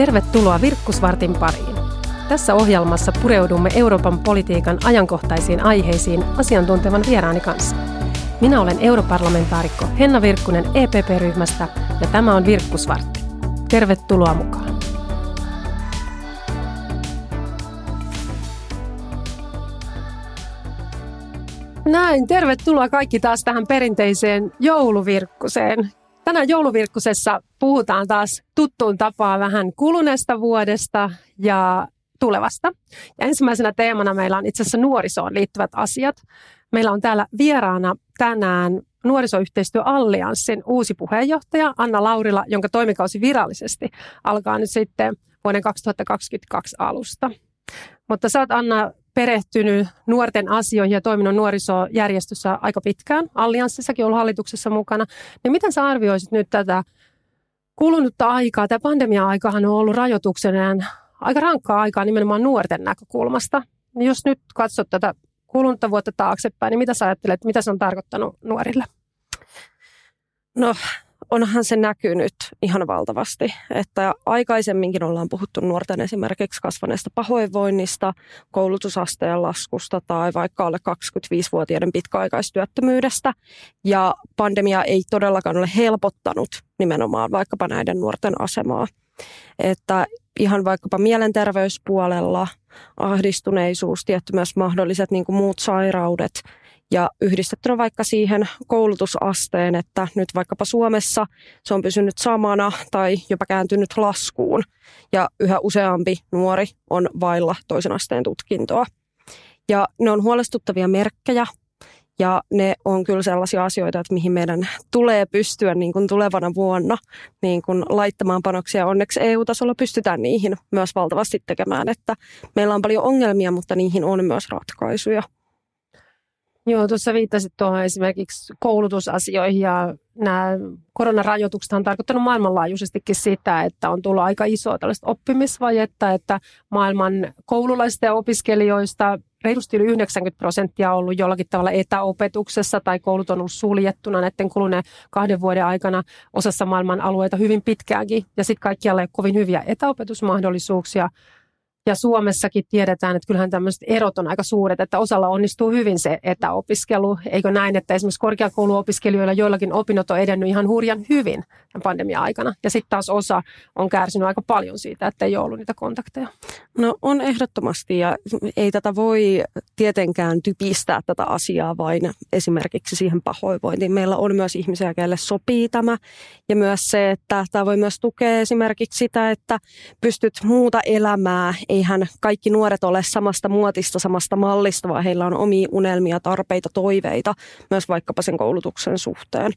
Tervetuloa Virkkusvartin pariin. Tässä ohjelmassa pureudumme Euroopan politiikan ajankohtaisiin aiheisiin asiantuntevan vieraani kanssa. Minä olen europarlamentaarikko Henna Virkkunen EPP-ryhmästä ja tämä on Virkkusvartti. Tervetuloa mukaan. Näin, tervetuloa kaikki taas tähän perinteiseen jouluvirkkuseen. Tänään jouluvirkkusessa puhutaan taas tuttuun tapaan vähän kuluneesta vuodesta ja tulevasta. Ja ensimmäisenä teemana meillä on itse asiassa nuorisoon liittyvät asiat. Meillä on täällä vieraana tänään nuorisoyhteistyöallianssin uusi puheenjohtaja Anna Laurila, jonka toimikausi virallisesti alkaa nyt sitten vuoden 2022 alusta. Mutta sä oot Anna perehtynyt nuorten asioihin ja toiminut nuorisojärjestössä aika pitkään. Allianssissakin ollut hallituksessa mukana. Niin miten sä arvioisit nyt tätä kulunutta aikaa? Tämä pandemia-aikahan on ollut rajoituksenaan aika rankkaa aikaa nimenomaan nuorten näkökulmasta. Niin jos nyt katsot tätä kulunutta vuotta taaksepäin, niin mitä sä ajattelet, mitä se on tarkoittanut nuorille? No onhan se näkynyt ihan valtavasti, että aikaisemminkin ollaan puhuttu nuorten esimerkiksi kasvaneesta pahoinvoinnista, koulutusasteen laskusta tai vaikka alle 25-vuotiaiden pitkäaikaistyöttömyydestä. Ja pandemia ei todellakaan ole helpottanut nimenomaan vaikkapa näiden nuorten asemaa. Että ihan vaikkapa mielenterveyspuolella ahdistuneisuus, tietty myös mahdolliset niin muut sairaudet – ja yhdistettynä vaikka siihen koulutusasteen, että nyt vaikkapa Suomessa se on pysynyt samana tai jopa kääntynyt laskuun. Ja yhä useampi nuori on vailla toisen asteen tutkintoa. Ja ne on huolestuttavia merkkejä ja ne on kyllä sellaisia asioita, että mihin meidän tulee pystyä niin kuin tulevana vuonna niin kuin laittamaan panoksia. Onneksi EU-tasolla pystytään niihin myös valtavasti tekemään, että meillä on paljon ongelmia, mutta niihin on myös ratkaisuja. Joo, tuossa viittasit tuohon esimerkiksi koulutusasioihin ja nämä koronarajoitukset on tarkoittanut maailmanlaajuisestikin sitä, että on tullut aika isoa tällaista oppimisvajetta, että maailman koululaisista ja opiskelijoista reilusti yli 90 prosenttia on ollut jollakin tavalla etäopetuksessa tai koulut on ollut suljettuna näiden kuluneen kahden vuoden aikana osassa maailman alueita hyvin pitkäänkin. Ja sitten kaikkialla ei ole kovin hyviä etäopetusmahdollisuuksia ja Suomessakin tiedetään, että kyllähän tämmöiset erot on aika suuret, että osalla onnistuu hyvin se etäopiskelu. Eikö näin, että esimerkiksi korkeakouluopiskelijoilla joillakin opinnot on edennyt ihan hurjan hyvin tämän pandemia-aikana. Ja sitten taas osa on kärsinyt aika paljon siitä, että ei ole ollut niitä kontakteja. No on ehdottomasti ja ei tätä voi tietenkään typistää tätä asiaa vain esimerkiksi siihen pahoinvointiin. Meillä on myös ihmisiä, keille sopii tämä ja myös se, että tämä voi myös tukea esimerkiksi sitä, että pystyt muuta elämää eihän kaikki nuoret ole samasta muotista, samasta mallista, vaan heillä on omia unelmia, tarpeita, toiveita myös vaikkapa sen koulutuksen suhteen.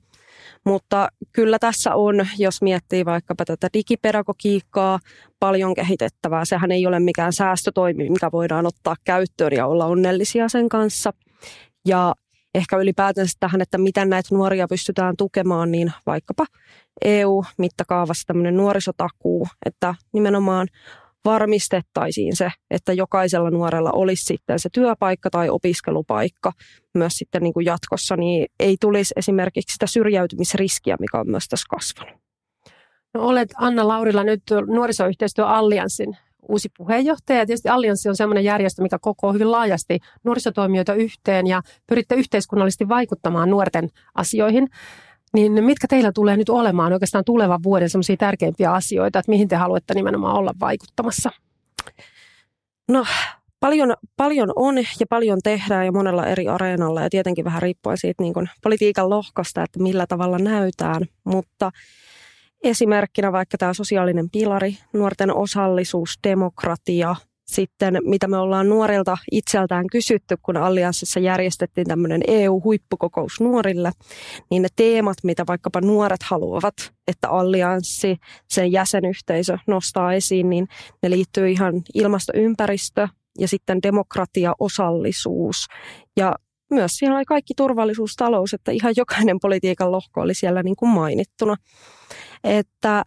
Mutta kyllä tässä on, jos miettii vaikkapa tätä digipedagogiikkaa, paljon kehitettävää. Sehän ei ole mikään säästötoimi, mikä voidaan ottaa käyttöön ja olla onnellisia sen kanssa. Ja ehkä ylipäätänsä tähän, että miten näitä nuoria pystytään tukemaan, niin vaikkapa EU-mittakaavassa tämmöinen nuorisotakuu, että nimenomaan varmistettaisiin se, että jokaisella nuorella olisi sitten se työpaikka tai opiskelupaikka myös sitten niin kuin jatkossa, niin ei tulisi esimerkiksi sitä syrjäytymisriskiä, mikä on myös tässä kasvanut. No, olet Anna Laurilla nyt nuorisoyhteistyöallianssin uusi puheenjohtaja. Ja tietysti Allianssi on sellainen järjestö, mikä koko hyvin laajasti nuorisotoimijoita yhteen ja pyritte yhteiskunnallisesti vaikuttamaan nuorten asioihin. Niin mitkä teillä tulee nyt olemaan oikeastaan tulevan vuoden semmoisia tärkeimpiä asioita, että mihin te haluatte nimenomaan olla vaikuttamassa? No paljon, paljon on ja paljon tehdään ja monella eri areenalla ja tietenkin vähän riippuen siitä niin kuin politiikan lohkosta, että millä tavalla näytään, mutta esimerkkinä vaikka tämä sosiaalinen pilari, nuorten osallisuus, demokratia, sitten, mitä me ollaan nuorilta itseltään kysytty, kun Allianssissa järjestettiin tämmöinen EU-huippukokous nuorille, niin ne teemat, mitä vaikkapa nuoret haluavat, että Allianssi, sen jäsenyhteisö nostaa esiin, niin ne liittyy ihan ilmastoympäristö ja sitten demokratia, osallisuus ja myös siellä oli kaikki turvallisuustalous, että ihan jokainen politiikan lohko oli siellä niin kuin mainittuna. Että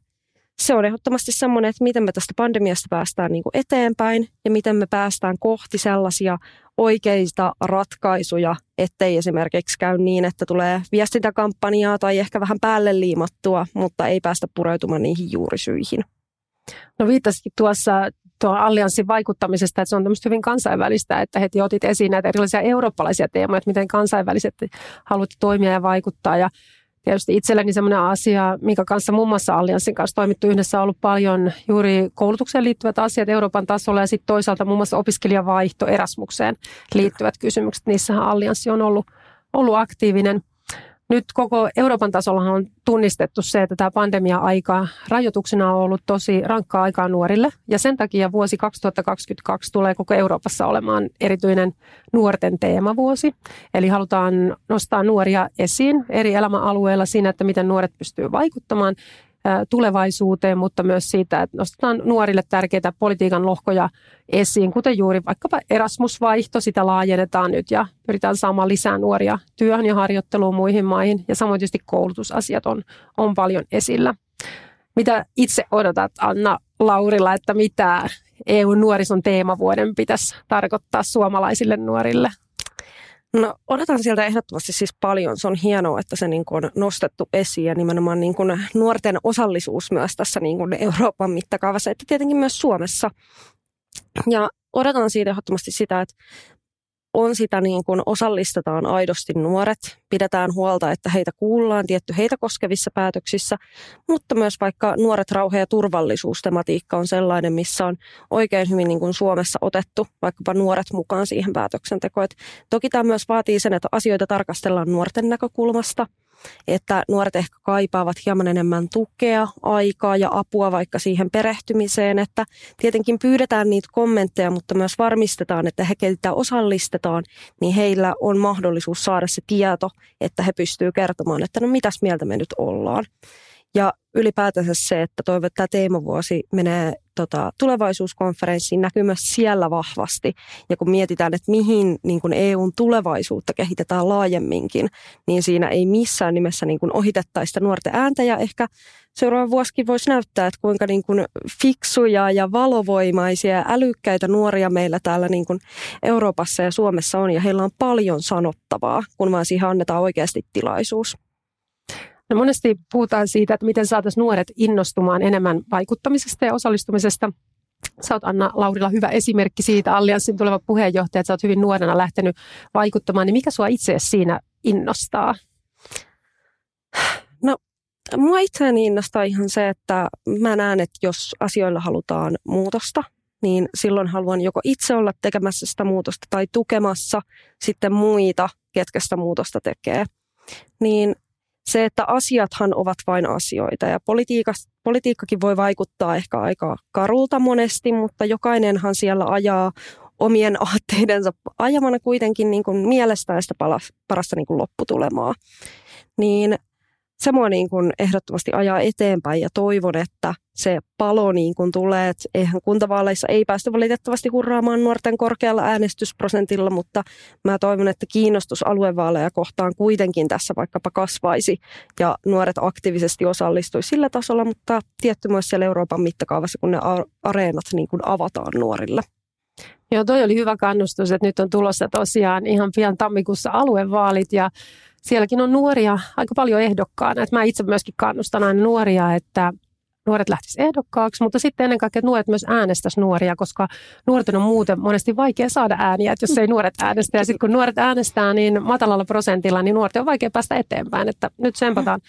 se on ehdottomasti semmoinen, että miten me tästä pandemiasta päästään niin kuin eteenpäin ja miten me päästään kohti sellaisia oikeita ratkaisuja, ettei esimerkiksi käy niin, että tulee viestintäkampanjaa tai ehkä vähän päälle liimattua, mutta ei päästä pureutumaan niihin juurisyihin. No viittasitkin tuossa tuon allianssin vaikuttamisesta, että se on tämmöistä hyvin kansainvälistä, että heti otit esiin näitä erilaisia eurooppalaisia teemoja, että miten kansainväliset haluat toimia ja vaikuttaa. Ja tietysti itselleni semmoinen asia, minkä kanssa muun muassa Allianssin kanssa toimittu yhdessä, on ollut paljon juuri koulutukseen liittyvät asiat Euroopan tasolla ja sitten toisaalta muun muassa opiskelijavaihto Erasmukseen liittyvät kysymykset. Niissähän Allianssi on ollut, ollut aktiivinen – nyt koko Euroopan tasolla on tunnistettu se, että tämä pandemia-aika rajoituksena on ollut tosi rankkaa aikaa nuorille. Ja sen takia vuosi 2022 tulee koko Euroopassa olemaan erityinen nuorten teemavuosi. Eli halutaan nostaa nuoria esiin eri elämäalueilla siinä, että miten nuoret pystyvät vaikuttamaan tulevaisuuteen, mutta myös siitä, että nostetaan nuorille tärkeitä politiikan lohkoja esiin, kuten juuri vaikkapa Erasmus-vaihto, sitä laajennetaan nyt ja pyritään saamaan lisää nuoria työhön ja harjoitteluun muihin maihin. Ja samoin tietysti koulutusasiat on, on paljon esillä. Mitä itse odotat, Anna Laurilla, että mitä EU-nuorison teemavuoden pitäisi tarkoittaa suomalaisille nuorille? No odotan sieltä ehdottomasti siis paljon. Se on hienoa, että se niin kuin on nostettu esiin ja nimenomaan niin kuin nuorten osallisuus myös tässä niin kuin Euroopan mittakaavassa, että tietenkin myös Suomessa. Ja odotan siitä ehdottomasti sitä, että on sitä niin kuin osallistetaan aidosti nuoret, pidetään huolta, että heitä kuullaan tietty heitä koskevissa päätöksissä, mutta myös vaikka nuoret rauha- ja turvallisuustematiikka on sellainen, missä on oikein hyvin niin kuin Suomessa otettu vaikkapa nuoret mukaan siihen päätöksentekoon. Et toki tämä myös vaatii sen, että asioita tarkastellaan nuorten näkökulmasta – että nuoret ehkä kaipaavat hieman enemmän tukea, aikaa ja apua vaikka siihen perehtymiseen, että tietenkin pyydetään niitä kommentteja, mutta myös varmistetaan, että he, keitä osallistetaan, niin heillä on mahdollisuus saada se tieto, että he pystyvät kertomaan, että no mitäs mieltä me nyt ollaan. Ja ylipäätänsä se, että toivon, että tämä teemavuosi menee tota, tulevaisuuskonferenssiin näkyy myös siellä vahvasti. Ja kun mietitään, että mihin niin kuin EUn tulevaisuutta kehitetään laajemminkin, niin siinä ei missään nimessä niin kuin ohitettaisi sitä nuorten ääntä. Ja ehkä seuraava vuosikin voisi näyttää, että kuinka niin kuin fiksuja ja valovoimaisia ja älykkäitä nuoria meillä täällä niin kuin Euroopassa ja Suomessa on. Ja heillä on paljon sanottavaa, kun vaan siihen annetaan oikeasti tilaisuus. No monesti puhutaan siitä, että miten saataisiin nuoret innostumaan enemmän vaikuttamisesta ja osallistumisesta. Sä oot Anna Laurila hyvä esimerkki siitä, Allianssin tuleva puheenjohtaja, että sä oot hyvin nuorena lähtenyt vaikuttamaan. Niin mikä sua itse siinä innostaa? No mua itseäni innostaa ihan se, että mä näen, että jos asioilla halutaan muutosta, niin silloin haluan joko itse olla tekemässä sitä muutosta tai tukemassa sitten muita, ketkä sitä muutosta tekee. Niin se, että asiathan ovat vain asioita ja politiikkakin voi vaikuttaa ehkä aika karulta monesti, mutta jokainenhan siellä ajaa omien aatteidensa ajamana kuitenkin niin kuin mielestään sitä parasta niin kuin lopputulemaa. Niin se mua niin kuin ehdottomasti ajaa eteenpäin ja toivon, että se palo niin kuin tulee. Että eihän kuntavaaleissa ei päästä valitettavasti hurraamaan nuorten korkealla äänestysprosentilla, mutta mä toivon, että kiinnostus aluevaaleja kohtaan kuitenkin tässä vaikkapa kasvaisi ja nuoret aktiivisesti osallistuisi sillä tasolla, mutta tietty myös siellä Euroopan mittakaavassa, kun ne areenat niin kuin avataan nuorille. Joo, toi oli hyvä kannustus, että nyt on tulossa tosiaan ihan pian tammikuussa aluevaalit ja sielläkin on nuoria aika paljon ehdokkaana. Että mä itse myöskin kannustan aina nuoria, että nuoret lähtisivät ehdokkaaksi, mutta sitten ennen kaikkea, että nuoret myös äänestäisi nuoria, koska nuorten on muuten monesti vaikea saada ääniä, että jos ei nuoret äänestä. Ja sitten kun nuoret äänestää niin matalalla prosentilla, niin nuorten on vaikea päästä eteenpäin. Että nyt sempataan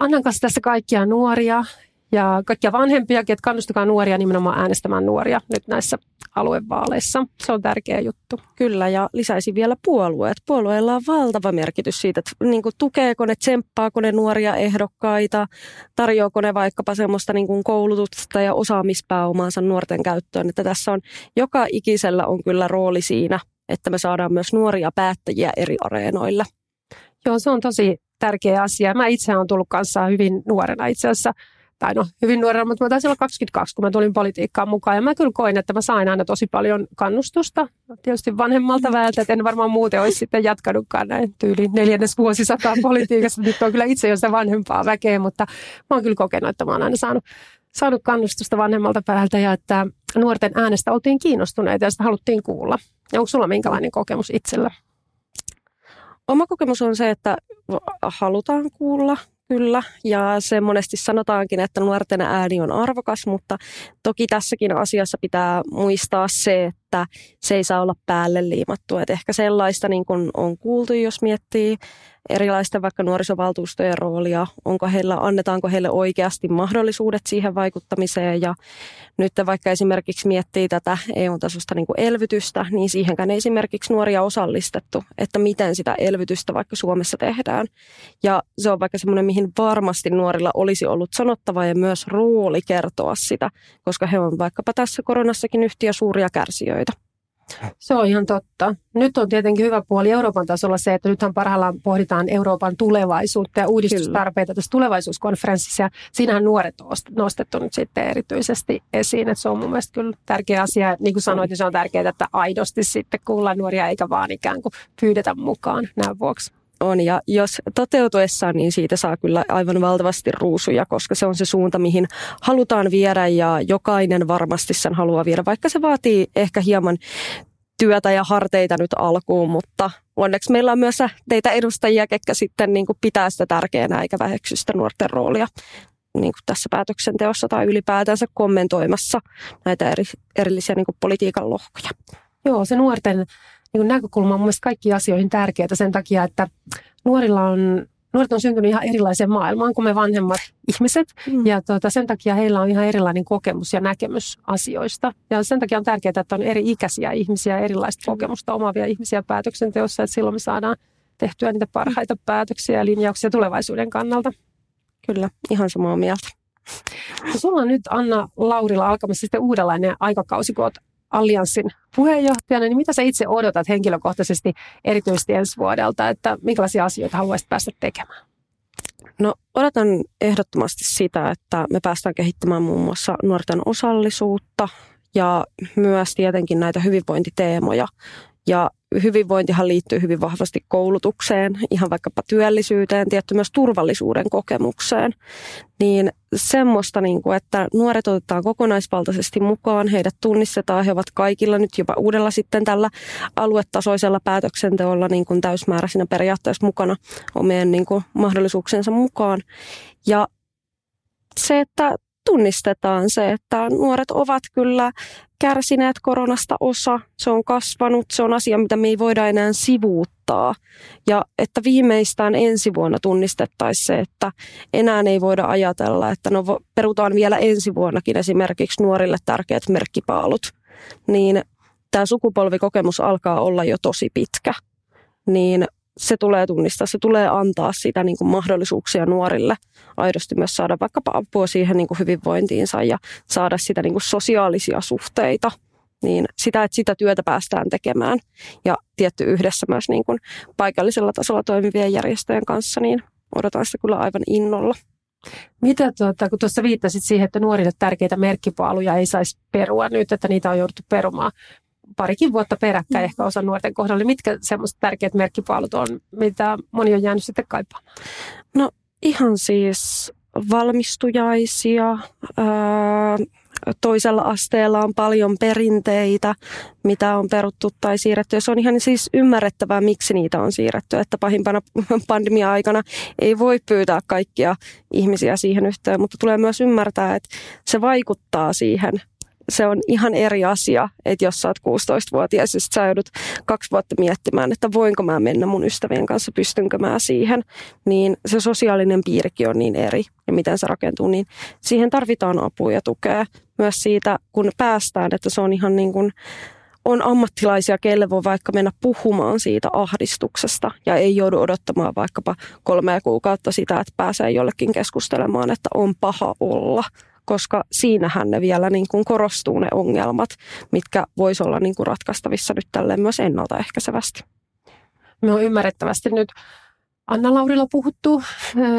Annan kanssa tässä kaikkia nuoria ja kaikkia vanhempiakin, että kannustakaa nuoria nimenomaan äänestämään nuoria nyt näissä aluevaaleissa. Se on tärkeä juttu. Kyllä, ja lisäisin vielä puolueet. Puolueilla on valtava merkitys siitä, että niin kuin, tukeeko ne, tsemppaako ne nuoria ehdokkaita, tarjoako ne vaikkapa semmoista niin kuin koulutusta ja osaamispääomaansa nuorten käyttöön. Että tässä on, joka ikisellä on kyllä rooli siinä, että me saadaan myös nuoria päättäjiä eri areenoilla. Joo, se on tosi tärkeä asia. Mä itse olen tullut kanssa hyvin nuorena itse asiassa tai no hyvin nuorena, mutta mä taisin olla 22, kun mä tulin politiikkaan mukaan. Ja mä kyllä koin, että mä sain aina tosi paljon kannustusta, tietysti vanhemmalta väeltä, että en varmaan muuten olisi sitten jatkanutkaan näin tyyli neljännes vuosisataa politiikassa. Nyt on kyllä itse jo sitä vanhempaa väkeä, mutta mä oon kyllä kokenut, että mä oon aina saanut, saanut kannustusta vanhemmalta päältä ja että nuorten äänestä oltiin kiinnostuneita ja sitä haluttiin kuulla. Ja onko sulla minkälainen kokemus itsellä? Oma kokemus on se, että halutaan kuulla kyllä, ja se monesti sanotaankin, että nuorten ääni on arvokas, mutta toki tässäkin asiassa pitää muistaa se, että se ei saa olla päälle liimattu. Et ehkä sellaista niin kuin on kuultu, jos miettii erilaisten vaikka nuorisovaltuustojen roolia, onko heillä, annetaanko heille oikeasti mahdollisuudet siihen vaikuttamiseen ja nyt vaikka esimerkiksi miettii tätä EU-tasosta niin kuin elvytystä, niin siihenkään ei esimerkiksi nuoria osallistettu, että miten sitä elvytystä vaikka Suomessa tehdään. Ja se on vaikka semmoinen, mihin varmasti nuorilla olisi ollut sanottava ja myös rooli kertoa sitä, koska he on vaikkapa tässä koronassakin yhtiä suuria kärsijöitä. Se on ihan totta. Nyt on tietenkin hyvä puoli Euroopan tasolla se, että nythän parhaillaan pohditaan Euroopan tulevaisuutta ja uudistustarpeita tässä tulevaisuuskonferenssissa. Ja siinähän nuoret on nostettu nyt sitten erityisesti esiin. Että se on mun mielestä kyllä tärkeä asia. Niin kuin sanoit, niin se on tärkeää, että aidosti sitten kuullaan nuoria eikä vaan ikään kuin pyydetä mukaan näin vuoksi on. Ja jos toteutuessaan, niin siitä saa kyllä aivan valtavasti ruusuja, koska se on se suunta, mihin halutaan viedä ja jokainen varmasti sen haluaa viedä, vaikka se vaatii ehkä hieman työtä ja harteita nyt alkuun, mutta onneksi meillä on myös teitä edustajia, ketkä sitten niin kuin pitää sitä tärkeänä eikä väheksy sitä nuorten roolia niin kuin tässä päätöksenteossa tai ylipäätänsä kommentoimassa näitä eri, erillisiä niin kuin politiikan lohkoja. Joo, se nuorten niin näkökulma on mielestäni kaikkiin asioihin tärkeää sen takia, että nuorilla on nuoret on syntynyt ihan erilaiseen maailmaan kuin me vanhemmat ihmiset. Mm. Ja tuota, sen takia heillä on ihan erilainen kokemus ja näkemys asioista. Ja sen takia on tärkeää, että on eri ikäisiä ihmisiä, erilaista mm. kokemusta omaavia ihmisiä päätöksenteossa. Että silloin me saadaan tehtyä niitä parhaita päätöksiä ja linjauksia tulevaisuuden kannalta. Kyllä, ihan samaa mieltä. No, sulla on nyt Anna Laurila alkamassa sitten uudenlainen aikakausi, kun olet Allianssin puheenjohtajana, niin mitä sä itse odotat henkilökohtaisesti erityisesti ensi vuodelta, että minkälaisia asioita haluaisit päästä tekemään? No odotan ehdottomasti sitä, että me päästään kehittämään muun muassa nuorten osallisuutta ja myös tietenkin näitä hyvinvointiteemoja. Ja hyvinvointihan liittyy hyvin vahvasti koulutukseen, ihan vaikkapa työllisyyteen, tietty myös turvallisuuden kokemukseen. Niin semmoista, niin kuin, että nuoret otetaan kokonaisvaltaisesti mukaan, heidät tunnistetaan, he ovat kaikilla nyt jopa uudella sitten tällä aluetasoisella päätöksenteolla niin kuin täysmääräisinä periaatteessa mukana omien niin kuin, mahdollisuuksensa mukaan. Ja se, että tunnistetaan se, että nuoret ovat kyllä kärsineet koronasta osa, se on kasvanut, se on asia, mitä me ei voida enää sivuuttaa. Ja että viimeistään ensi vuonna tunnistettaisiin se, että enää ei voida ajatella, että no perutaan vielä ensi vuonnakin esimerkiksi nuorille tärkeät merkkipaalut. Niin tämä sukupolvikokemus alkaa olla jo tosi pitkä. Niin se tulee tunnistaa, se tulee antaa sitä niin kuin mahdollisuuksia nuorille aidosti myös saada vaikkapa apua siihen niin kuin hyvinvointiinsa ja saada sitä niin kuin sosiaalisia suhteita. Niin sitä, että sitä työtä päästään tekemään ja tietty yhdessä myös niin kuin paikallisella tasolla toimivien järjestöjen kanssa, niin odotan sitä kyllä aivan innolla. Mitä tuota, kun tuossa viittasit siihen, että nuorille tärkeitä merkkipaaluja ei saisi perua nyt, että niitä on jouduttu perumaan parikin vuotta peräkkäin mm. ehkä osa nuorten kohdalla. Niin mitkä semmoiset tärkeät merkkipaalut on, mitä moni on jäänyt sitten kaipaamaan? No ihan siis valmistujaisia, ää, toisella asteella on paljon perinteitä, mitä on peruttu tai siirretty. Ja se on ihan siis ymmärrettävää, miksi niitä on siirretty. Että pahimpana pandemia-aikana ei voi pyytää kaikkia ihmisiä siihen yhteen, mutta tulee myös ymmärtää, että se vaikuttaa siihen se on ihan eri asia, että jos sä oot 16-vuotias ja sä joudut kaksi vuotta miettimään, että voinko mä mennä mun ystävien kanssa, pystynkö mä siihen, niin se sosiaalinen piirikin on niin eri ja miten se rakentuu, niin siihen tarvitaan apua ja tukea. Myös siitä, kun päästään, että se on ihan niin kuin, on ammattilaisia, kelle voi vaikka mennä puhumaan siitä ahdistuksesta ja ei joudu odottamaan vaikkapa kolmea kuukautta sitä, että pääsee jollekin keskustelemaan, että on paha olla, koska siinähän ne vielä niin kuin korostuu ne ongelmat, mitkä voisi olla niin kuin ratkaistavissa nyt tälleen myös ennaltaehkäisevästi. Me on ymmärrettävästi nyt Anna-Laurilla puhuttu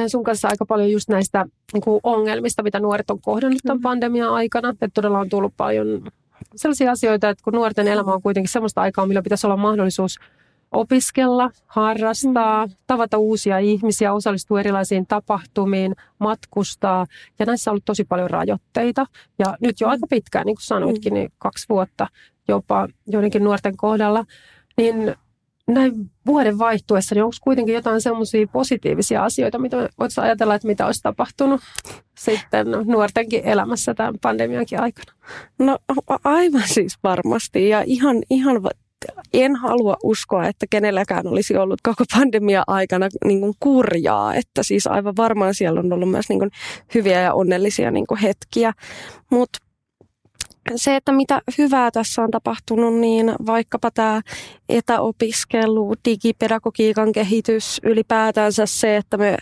sun kanssa aika paljon just näistä niin kuin ongelmista, mitä nuoret on kohdannut tämän mm. pandemian aikana. Että todella on tullut paljon sellaisia asioita, että kun nuorten elämä on kuitenkin sellaista aikaa, millä pitäisi olla mahdollisuus – opiskella, harrastaa, mm. tavata uusia ihmisiä, osallistua erilaisiin tapahtumiin, matkustaa. Ja näissä on ollut tosi paljon rajoitteita. Ja nyt jo mm. aika pitkään, niin kuin sanoitkin, mm. niin kaksi vuotta jopa joidenkin nuorten kohdalla. Niin näin vuoden vaihtuessa, niin onko kuitenkin jotain semmoisia positiivisia asioita, mitä voit ajatella, että mitä olisi tapahtunut sitten nuortenkin elämässä tämän pandemiankin aikana? No aivan siis varmasti ja ihan, ihan en halua uskoa, että kenelläkään olisi ollut koko pandemia aikana niin kuin kurjaa, että siis aivan varmaan siellä on ollut myös niin kuin hyviä ja onnellisia niin kuin hetkiä, mutta se, että mitä hyvää tässä on tapahtunut, niin vaikkapa tämä etäopiskelu, digipedagogiikan kehitys, ylipäätänsä se, että me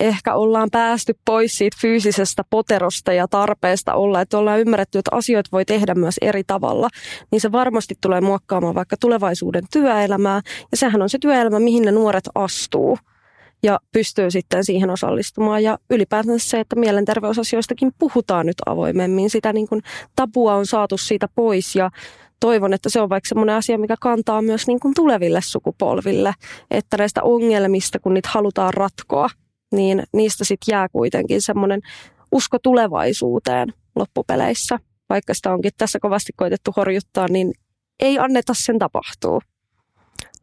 ehkä ollaan päästy pois siitä fyysisestä poterosta ja tarpeesta olla, että ollaan ymmärretty, että asioita voi tehdä myös eri tavalla, niin se varmasti tulee muokkaamaan vaikka tulevaisuuden työelämää, ja sehän on se työelämä, mihin ne nuoret astuu ja pystyy sitten siihen osallistumaan. Ja ylipäätään se, että mielenterveysasioistakin puhutaan nyt avoimemmin. Sitä niin kuin tabua on saatu siitä pois ja toivon, että se on vaikka semmoinen asia, mikä kantaa myös niin kuin tuleville sukupolville, että näistä ongelmista, kun niitä halutaan ratkoa, niin niistä sitten jää kuitenkin semmoinen usko tulevaisuuteen loppupeleissä. Vaikka sitä onkin tässä kovasti koitettu horjuttaa, niin ei anneta sen tapahtua.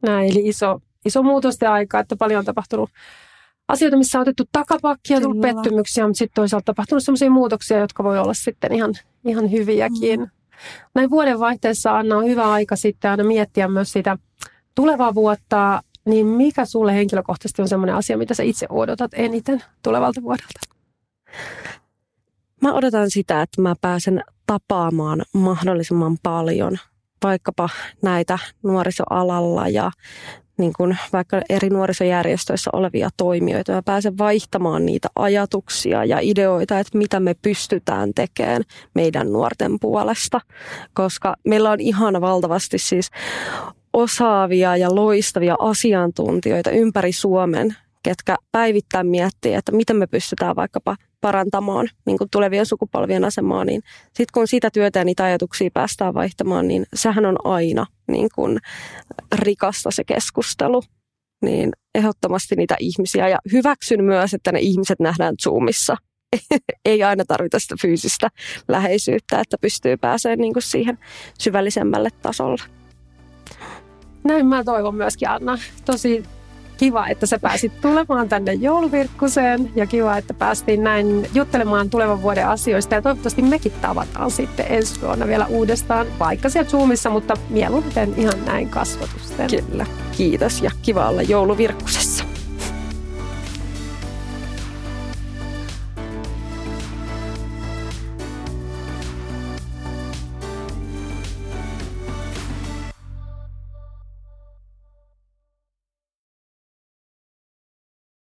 Näin, eli iso iso muutosten aika, että paljon on tapahtunut asioita, missä on otettu takapakkia, tullut Kyllä. pettymyksiä, mutta sitten toisaalta tapahtunut sellaisia muutoksia, jotka voi olla sitten ihan, ihan hyviäkin. Mm. Näin vuodenvaihteessa Anna on hyvä aika sitten aina miettiä myös sitä tulevaa vuotta, niin mikä sulle henkilökohtaisesti on sellainen asia, mitä sä itse odotat eniten tulevalta vuodelta? Mä odotan sitä, että mä pääsen tapaamaan mahdollisimman paljon vaikkapa näitä nuorisoalalla ja niin kuin vaikka eri nuorisojärjestöissä olevia toimijoita. Mä pääsen vaihtamaan niitä ajatuksia ja ideoita, että mitä me pystytään tekemään meidän nuorten puolesta. Koska meillä on ihan valtavasti siis osaavia ja loistavia asiantuntijoita ympäri Suomen, ketkä päivittäin miettii, että miten me pystytään vaikkapa parantamaan niin kuin tulevien sukupolvien asemaa, niin sitten kun sitä työtä ja niitä ajatuksia päästään vaihtamaan, niin sehän on aina niin kuin rikasta se keskustelu. Niin ehdottomasti niitä ihmisiä ja hyväksyn myös, että ne ihmiset nähdään Zoomissa. Ei aina tarvita sitä fyysistä läheisyyttä, että pystyy pääsemään niin kuin siihen syvällisemmälle tasolle. Näin mä toivon myöskin Anna. Tosi kiva, että sä pääsit tulemaan tänne jouluvirkkuseen ja kiva, että päästiin näin juttelemaan tulevan vuoden asioista ja toivottavasti mekin tavataan sitten ensi vuonna vielä uudestaan, vaikka siellä Zoomissa, mutta mieluiten ihan näin kasvatusten. Kyllä, kiitos ja kiva olla jouluvirkkusessa.